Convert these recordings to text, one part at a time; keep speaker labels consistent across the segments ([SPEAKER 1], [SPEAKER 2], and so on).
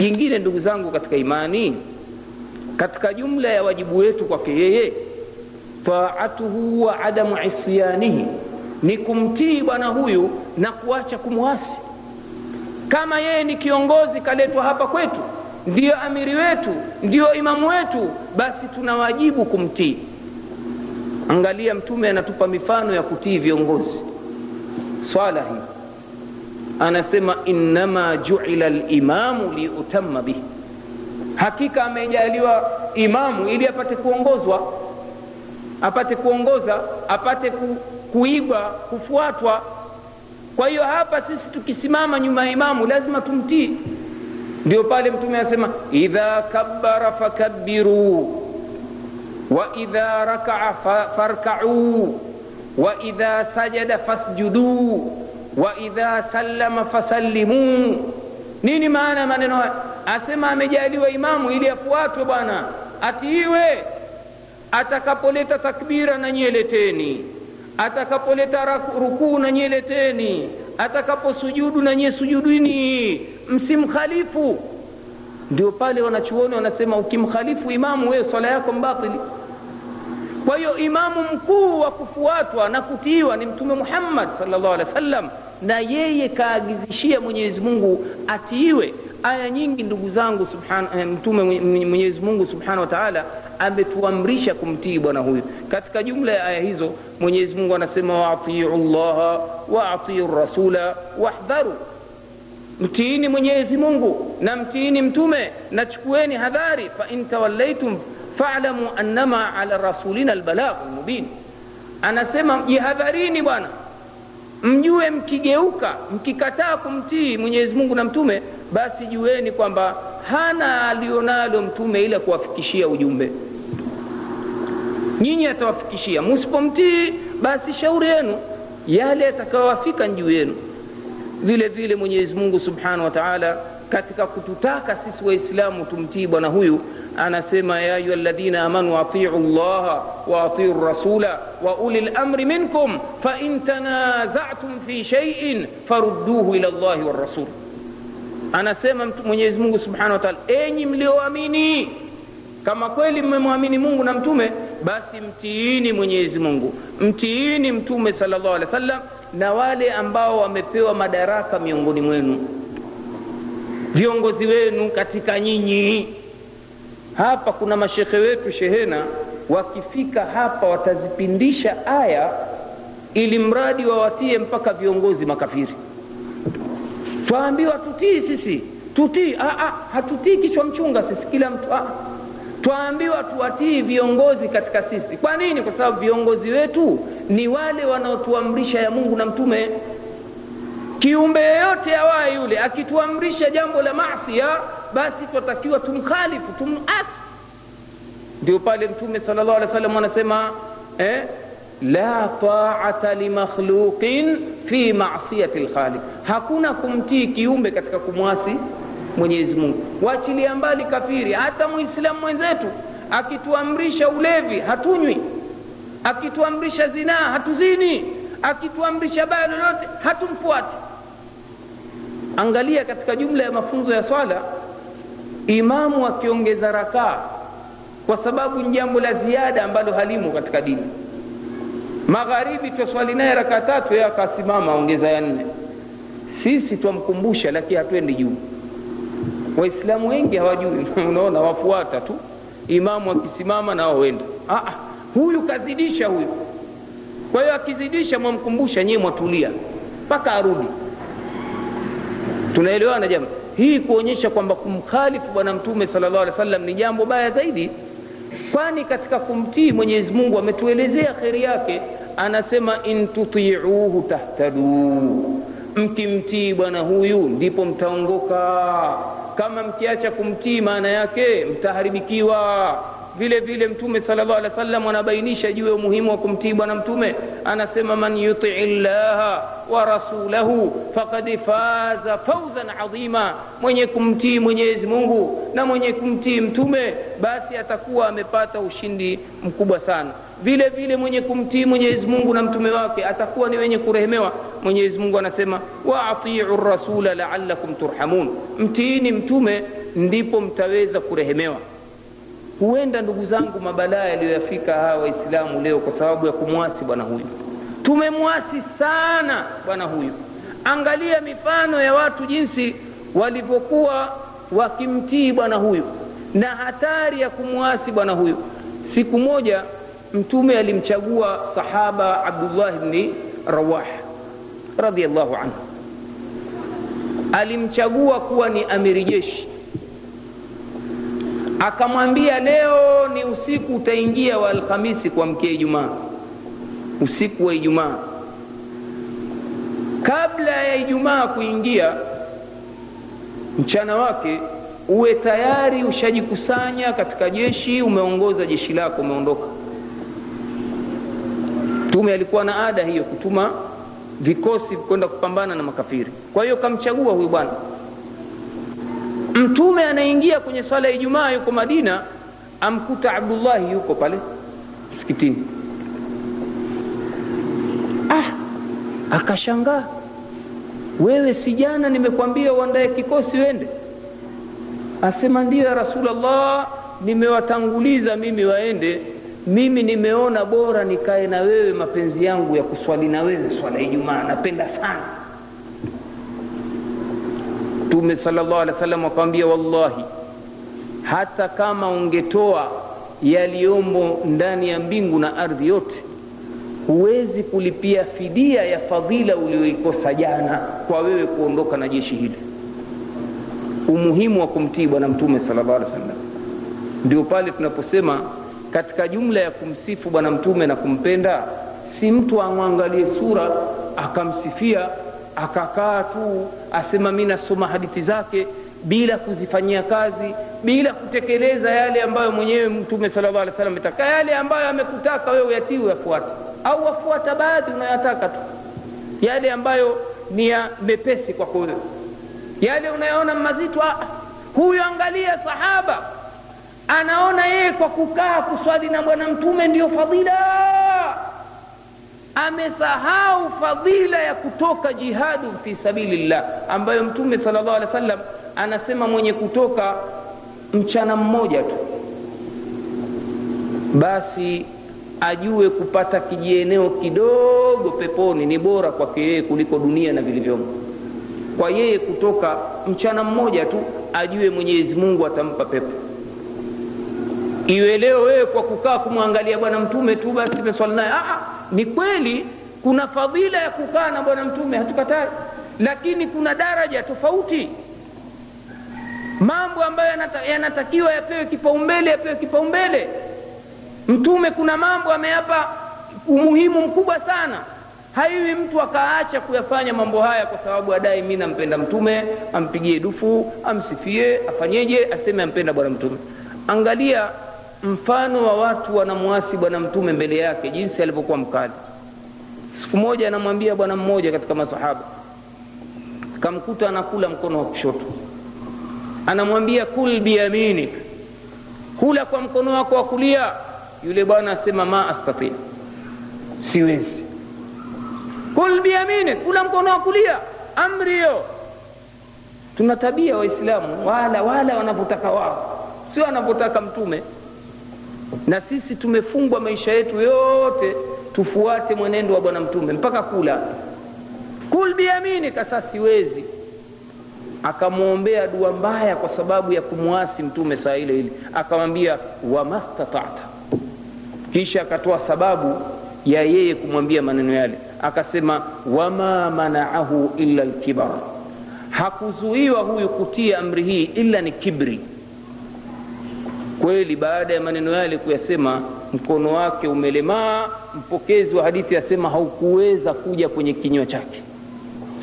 [SPEAKER 1] jingine ndugu zangu katika imani katika jumla ya wajibu wetu kwake yeye taatuhu wa adamu isyanihi ni kumtii bwana huyu na kuacha kumwasi. Kama yeye ni kiongozi kaletwa hapa kwetu ndiyo amiri wetu ndiyo imamu wetu basi tuna wajibu kumtii. Angalia mtume anatupa mifano ya kutii viongozi. Swala hii anasema innama juila limamu liutamma bihi. Hakika amejaliwa imamu ili apate kuongozwa. Apate kuongoza apate ku, kuigwa kufuatwa. Kwa hiyo hapa sisi tukisimama nyuma ya imamu lazima tumtii. Ndio pale mtume anasema idha kabbara fakabbiru wa idha rakaa farkauu wa idha sajada fasjuduu wa idha sallama fasallimuu nini maana maneno haya? Asema amejaliwa imamu ili afuatwe bwana. Atiiwe. Atakapoleta takbira na nyeleteni atakapoleta rukuu na nyeleteni atakaposujudu na nyie sujudini. Msimkhalifu. Ndio pale wanachuoni wanasema ukimkhalifu imamu wewe swala yako mbatili kwa hiyo imamu mkuu wa kufuatwa na kutiiwa ni mtume muhammad sallallahu alih wa sallam na yeye kaagizishia mwenyezi mungu atiiwe. Aya nyingi ndugu zangu subhan, mtume mwenyezi mungu subhanahu wa taala ametuamrisha kumtii bwana huyu. Katika jumla ya aya hizo mwenyezi mungu anasema waatiu llaha waatiu rasula wahdharu. Mtiini mwenyezi mungu na mtiini mtume na chukueni hadhari fain tawallaitum falamu annama ala rasulina albalaghu lmubin anasema jihadharini bwana mjue mkigeuka mkikataa kumtii mwenyezi mungu na mtume basi jueni kwamba hana alionalo mtume ila kuwafikishia ujumbe. Nyinyi atawafikishia. Musipomtii basi shauri yenu. Yale yatakayowafika juu yenu. Vile vile mwenyezi mungu subhanahu wa taala katika kututaka sisi waislamu tumtii bwana huyu anasema ya ayuha ladhina amanu atiu llaha waatiu rasula wa uli lamri minkum fain tanazatum fi shaiin farudduhu ila llahi warasul anasema mwenyezi mungu subhanahu wa taala enyi mlioamini kama kweli mmemwamini mungu na mtume basi mtiini mwenyezi mungu. Mtiini mtume sala llahu alehi wa sallam na wale ambao wamepewa madaraka miongoni mwenu. Viongozi wenu katika nyinyi hapa kuna mashekhe wetu shehena wakifika hapa watazipindisha aya ili mradi wawatie mpaka viongozi makafiri. Twaambiwa tutii sisi tutii. Hatutii kichwa mchunga sisi kila mtu aa. twaambiwa tuwatii viongozi katika sisi. Kwa nini? Kwa sababu viongozi wetu ni wale wanaotuamrisha ya mungu na mtume. Kiumbe yeyote awaye yule akituamrisha jambo la masia basi twatakiwa tumkhalifu tumasi ndio pale mtume sala llahu alih wa sallam anasema eh, la taata limakhluqin fi masiyati lkhaliq hakuna kumtii kiumbe katika kumwasi mwenyezi mungu. Wachilia mbali kafiri hata mwislamu mwenzetu akituamrisha ulevi hatunywi. Akituamrisha zinaa hatuzini. Akituamrisha baya lolote hatumfuati. Angalia katika jumla ya mafunzo ya swala imamu akiongeza rakaa kwa sababu ni jambo la ziada ambalo halimo katika dini. Magharibi twaswali naye raka tatu yeye akasimama ongeza ya nne. Sisi twamkumbusha lakini hatuendi juu. Waislamu wengi hawajui. Unaona wafuata tu. Imamu akisimama na wawenda huyu kazidisha huyu. Kwa hiyo akizidisha mwamkumbusha nyewe mwatulia. Mpaka arudi. Tunaelewana jama hii kuonyesha kwamba kumkhalifu bwana mtume sala llahu alih wa sallam ni jambo baya zaidi. Kwani katika kumtii mwenyezi mungu ametuelezea kheri yake anasema in tutiuhu tahtaduu mkimtii bwana huyu ndipo mtaongoka. Kama mkiacha kumtii maana yake mtaharibikiwa vile vile mtume sala llahu alih wa sallam anabainisha juu ya umuhimu wa kumtii bwana mtume anasema man yutii llaha wa rasulahu fakad faza fauzan adhima mwenye kumtii mwenyezi mungu na mwenye kumtii mtume basi atakuwa amepata ushindi mkubwa sana vile vile mwenye kumtii mwenyezi mungu na mtume wake atakuwa ni wenye kurehemewa mwenyezi mungu anasema waatiu rasula laalakum turhamun mtiini mtume ndipo mtaweza kurehemewa huenda ndugu zangu mabalaa yaliyoyafika hawa waislamu leo kwa sababu ya kumwasi bwana huyu. Tumemwasi sana bwana huyu. Angalia mifano ya watu jinsi walivyokuwa wakimtii bwana huyu na hatari ya kumwasi bwana huyu. Siku moja mtume alimchagua sahaba abdullah bni rawah radiallahu anhu. Alimchagua kuwa ni amiri jeshi akamwambia leo ni usiku utaingia wa alhamisi kuamkia ijumaa. Usiku wa ijumaa. Kabla ya ijumaa kuingia mchana wake uwe tayari ushajikusanya katika jeshi umeongoza jeshi lako umeondoka. Mtume alikuwa na ada hiyo kutuma vikosi kwenda kupambana na makafiri. Kwa hiyo kamchagua huyu bwana mtume anaingia kwenye swala ya ijumaa yuko madina amkuta abdullahi yuko pale msikitini. Ah akashangaa. Wewe si jana nimekwambia uandae kikosi wende asema ndio ya rasulllah nimewatanguliza mimi waende. Mimi nimeona bora nikae na wewe mapenzi yangu ya kuswali na wewe swala ijumaa. Napenda sana mtume salllah alih wasallam akamwambia wallahi hata kama ungetoa yaliyomo ndani ya mbingu na ardhi yote huwezi kulipia fidia ya fadhila ulioikosa jana kwa wewe kuondoka na jeshi hili. Umuhimu wa kumtii bwana mtume salllah alih wasallam, ndio pale tunaposema katika jumla ya kumsifu bwana mtume na kumpenda si mtu amwangalie sura akamsifia akakaa tu asema mi nasoma hadithi zake bila kuzifanyia kazi bila kutekeleza yale ambayo mwenyewe mtume sala llah alih salam ametaka yale ambayo amekutaka wewe uyatii uyafuate au wafuata baadhi unayotaka tu. Yale ambayo ni ya mepesi kwako wewe. Yale unayoona mazito huyu angalia sahaba anaona yeye kwa kukaa kuswali na bwana mtume ndiyo fadhila amesahau fadhila ya kutoka jihadu fi sabilillah ambayo mtume sala llahu alehi wa anasema mwenye kutoka mchana mmoja tu. Basi ajue kupata kijieneo kidogo peponi ni bora kwake yeye kuliko dunia na vilivyomo. Kwa yeye kutoka mchana mmoja tu ajue mwenyezi mungu atampa pepo. Iwe leo wewe kwa kukaa kumwangalia bwana mtume tu basi meswali naye ni kweli kuna fadhila ya kukaa na bwana mtume hatukatai lakini kuna daraja tofauti. Mambo ambayo yanata, yanatakiwa yapewe kipaumbele yapewe kipaumbele. Mtume kuna mambo ameyapa umuhimu mkubwa sana. Haiwi mtu akaacha kuyafanya mambo haya kwa sababu adai mi nampenda mtume ampigie dufu amsifie afanyeje aseme ampenda bwana mtume. Angalia mfano wa watu wanamwasi bwana mtume mbele yake jinsi alivyokuwa mkali. Siku moja anamwambia bwana mmoja katika masahaba kamkuta anakula mkono wa kushoto. Anamwambia kul biyaminik kula kwa mkono wako wa kulia. Yule bwana asema ma astati siwezi. Kul biyaminik kula mkono wa kulia. Amri hiyo. Tuna tabia waislamu wala wala wanavyotaka wao. Sio wanavyotaka mtume na sisi tumefungwa maisha yetu yote tufuate mwenendo wa bwana mtume mpaka kula. Kul biyamini kasa siwezi. Akamwombea dua mbaya kwa sababu ya kumwasi mtume saa ile ile. Akamwambia wamastatata kisha akatoa sababu ya yeye kumwambia maneno yale. Akasema wama manaahu illa lkibar hakuzuiwa huyu kutia amri hii ila ni kibri kweli baada ya maneno yale kuyasema mkono wake umelemaa mpokezi wa hadithi asema haukuweza kuja kwenye kinywa chake.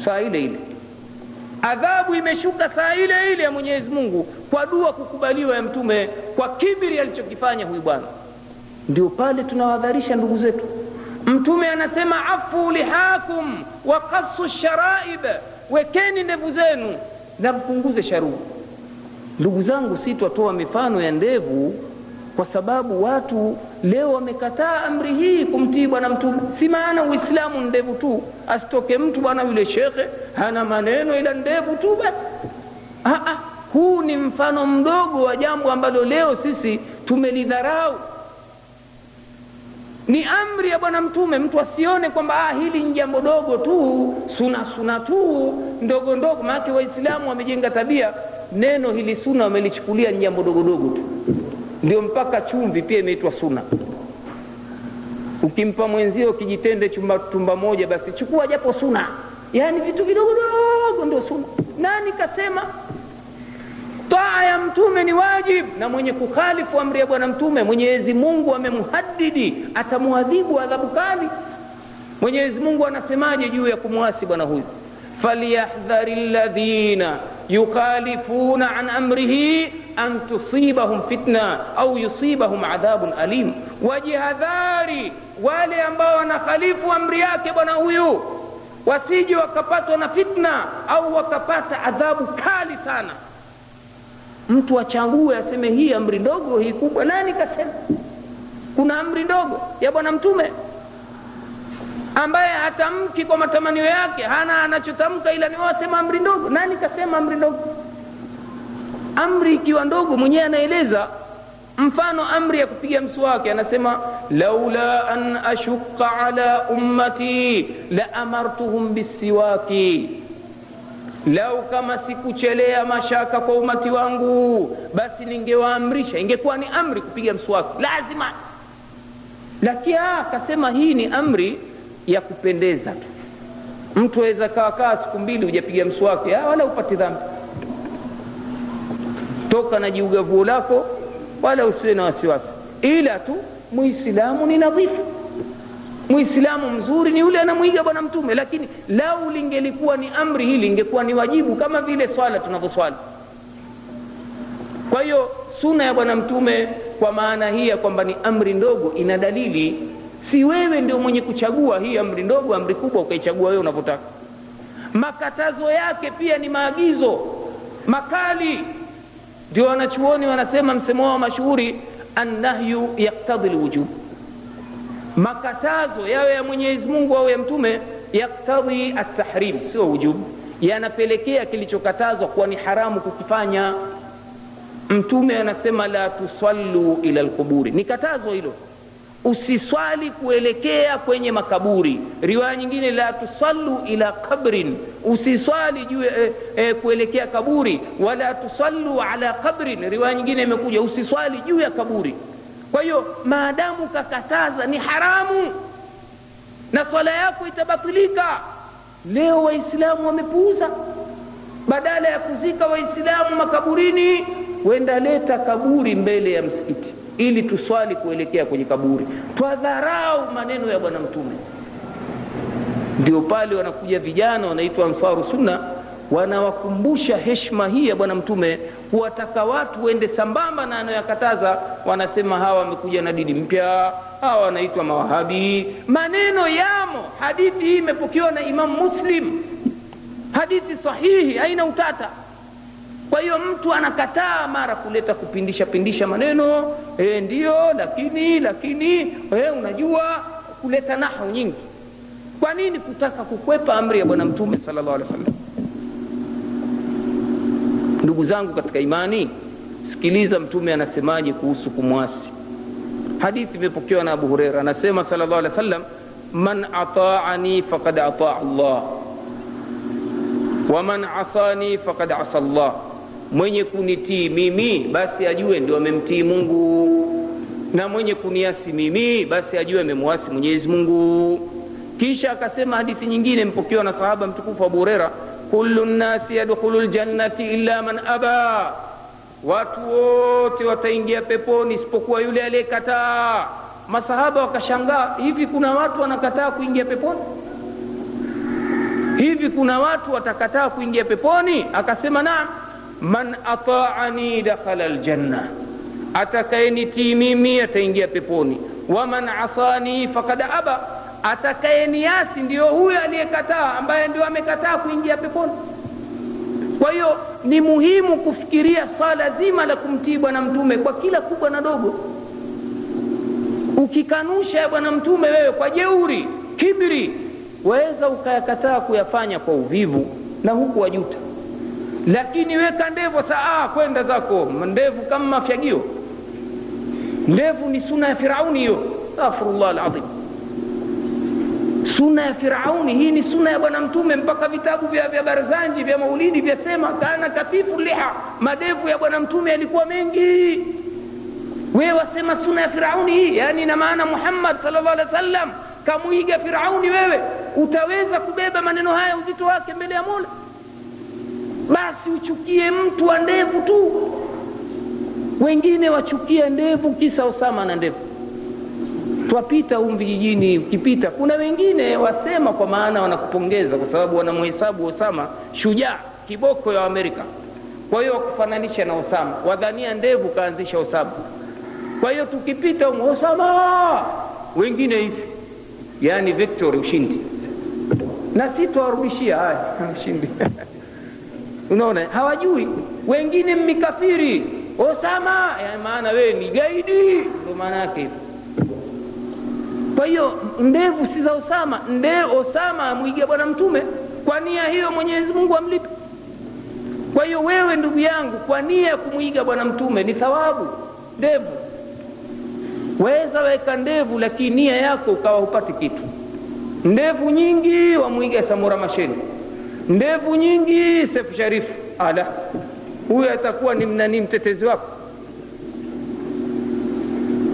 [SPEAKER 1] Saa ile ile. Adhabu imeshuka saa ile ile ya mwenyezi mungu kwa dua kukubaliwa ya mtume kwa kibiri alichokifanya huyu bwana. Ndio pale tunawadharisha ndugu zetu. Mtume anasema afu lihakum wa kasu sharaib. Wekeni ndevu zenu na mpunguze sharubu ndugu zangu si twatoa mifano ya ndevu kwa sababu watu leo wamekataa amri hii kumtii bwana mtume. Si maana uislamu ndevu tu. Asitoke mtu bwana yule shekhe hana maneno ila ndevu tu basi. Huu ni mfano mdogo wa jambo ambalo leo sisi tumelidharau. Ni amri ya bwana mtume mtu asione kwamba ah, hili ni jambo dogo tu suna suna tu ndogo ndogo. Maanake waislamu wamejenga tabia neno hili suna wamelichukulia ni jambo dogo dogo tu. Ndio mpaka chumvi pia imeitwa suna. Ukimpa mwenzio kijitende chumba tumba moja basi chukua japo suna. Yaani vitu vidogo dogo ndio suna. Nani kasema? Taa ya mtume ni wajib. Na mwenye kukhalifu amri ya bwana mtume mwenyezi mungu amemhadidi atamuadhibu adhabu kali. Mwenyezi mungu anasemaje juu ya kumwasi bwana huyu? Falyahdhari ladhina yukhalifuna an amrihi an tusibahum fitna au yusibahum adhabun alim wajihadhari wale ambao wanakhalifu amri yake bwana huyu wasije wakapatwa na fitna au wakapata adhabu kali sana. Mtu achague aseme hii amri ndogo hii kubwa nani kasema? Kuna amri ndogo ya bwana mtume ambaye hatamki kwa matamanio yake hana anachotamka ila ni wasema amri ndogo. Nani kasema amri ndogo? Amri ikiwa ndogo mwenyewe anaeleza mfano amri ya kupiga mswaki anasema laula an ashuqa ala ummati la amartuhum bisiwaki lau kama sikuchelea mashaka kwa umati wangu basi ningewaamrisha. Ingekuwa ni amri kupiga mswaki lazima. Lakini akasema hii ni amri ya kupendeza tu. Mtu aweza kawakaa siku mbili hujapiga mswaki wala upati dhambi. Toka na jiugavuo lako wala usiwe na wasiwasi. Ila tu muislamu ni nadhifu. Muislamu mzuri ni yule anamwiga bwana mtume lakini lau lingelikuwa ni amri hili ingekuwa ni wajibu kama vile swala tunavyoswali. Kwa hiyo suna ya bwana mtume kwa maana hii ya kwamba ni amri ndogo ina dalili si wewe ndio mwenye kuchagua hii amri ndogo amri kubwa ukaichagua wewe unavyotaka. Makatazo yake pia ni maagizo makali. Ndio wanachuoni wanasema msemo wao mashuhuri annahyu yaktadhi lwujub makatazo yawe ya mwenyezi mungu au ya mtume yaktadhi atahrim sio wujub. Yanapelekea kilichokatazwa kuwa ni haramu kukifanya. Mtume anasema la tusallu ila lquburi ni katazo hilo usiswali kuelekea kwenye makaburi. Riwaya nyingine la tusallu ila qabrin usiswali juu e, e, kuelekea kaburi. Wala tusallu ala qabrin riwaya nyingine imekuja usiswali juu ya kaburi. Kwa hiyo maadamu kakataza ni haramu na swala yako itabatilika. Leo waislamu wamepuuza. Badala ya kuzika waislamu makaburini wenda leta kaburi mbele ya msikiti ili tuswali kuelekea kwenye kaburi. Twadharau maneno ya bwana mtume. Ndio pale wanakuja vijana wanaitwa ansaru sunna wanawakumbusha heshma hii ya bwana mtume kuwataka watu wende sambamba na anayoyakataza. Wanasema hawa wamekuja na dini mpya hawa wanaitwa mawahabi. Maneno yamo. Hadithi hii imepokewa na imamu muslim. Hadithi sahihi haina utata kwa hiyo mtu anakataa mara kuleta kupindisha pindisha maneno e, ndiyo lakini lakini e, unajua kuleta nahu nyingi. Kwa nini kutaka kukwepa amri ya bwana mtume salllah alih wasallam? Ndugu zangu katika imani sikiliza mtume anasemaje kuhusu kumwasi. Hadithi imepokewa na abu hureira anasema salllah alih wasallam man ataani fakad ataa allah. Waman asani fakad asa llah mwenye kunitii mimi basi ajue ndio amemtii mungu. Na mwenye kuniasi mimi basi ajue amemwasi mwenyezi mungu. Kisha akasema hadithi nyingine mpokewa na sahaba mtukufu abu hureira kullu nnasi yadkhulu ljannati illa man aba. Watu wote wataingia peponi isipokuwa yule aliyekataa. Masahaba wakashangaa hivi kuna watu wanakataa kuingia peponi? Hivi kuna watu watakataa kuingia peponi? Akasema naam man ataani dakhala ljanna atakayenitii mimi ataingia peponi. Waman asani fakad aba. Atakayeniasi ndiyo huyo aliyekataa ambaye ndio amekataa kuingia peponi. Kwa hiyo ni muhimu kufikiria swala zima la kumtii bwana mtume kwa kila kubwa na dogo. Ukikanusha ya bwana mtume wewe kwa jeuri kibri waweza ukayakataa kuyafanya kwa uvivu na huku wajuta lakini weka ndevu saa kwenda zako ndevu kama mafyagio ndevu ni suna ya firauni hiyo astaghfirullah alazim suna ya firauni hii ni suna ya bwana mtume mpaka vitabu vya, vya barzanji vya maulidi vyasema kana katifu liha madevu ya bwana mtume yalikuwa mengi wewe wasema suna ya firauni hii yani ina maana muhammad sallallahu alaihi wasallam kamwiga firauni wewe utaweza kubeba maneno haya uzito wake mbele ya mola basi uchukie mtu wa ndevu tu. Wengine wachukia ndevu kisa usama na ndevu. Twapita humu vijijini ukipita. Kuna wengine wasema kwa maana wanakupongeza kwa sababu wanamhesabu osama shujaa kiboko ya amerika. Kwa hiyo wakufananisha na osama wadhania ndevu kaanzisha osama kwa hiyo tukipita humu osama wengine hivi. Yaani victory ushindi. Na si twawarudishia haya ushindi unaona? Hawajui. Wengine mmikafiri. Osama yani maana wewe ni gaidi. Ndo maana yake. Kwa hiyo ndevu si za osama. Nde osama amwigia bwana mtume. Kwa nia hiyo mwenyezi mungu amlipe. Kwa hiyo wewe ndugu yangu kwa nia ya kumwiga bwana mtume ni thawabu. Ndevu. Waweza weka ndevu lakini nia yako ukawa hupati kitu. Ndevu nyingi wamwiga samura masheni ndevu nyingi sefu sharifu. Ala huyo atakuwa ni mnani mtetezi wako?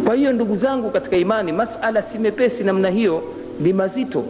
[SPEAKER 1] Kwa hiyo ndugu zangu katika imani masala si mepesi namna hiyo ni mazito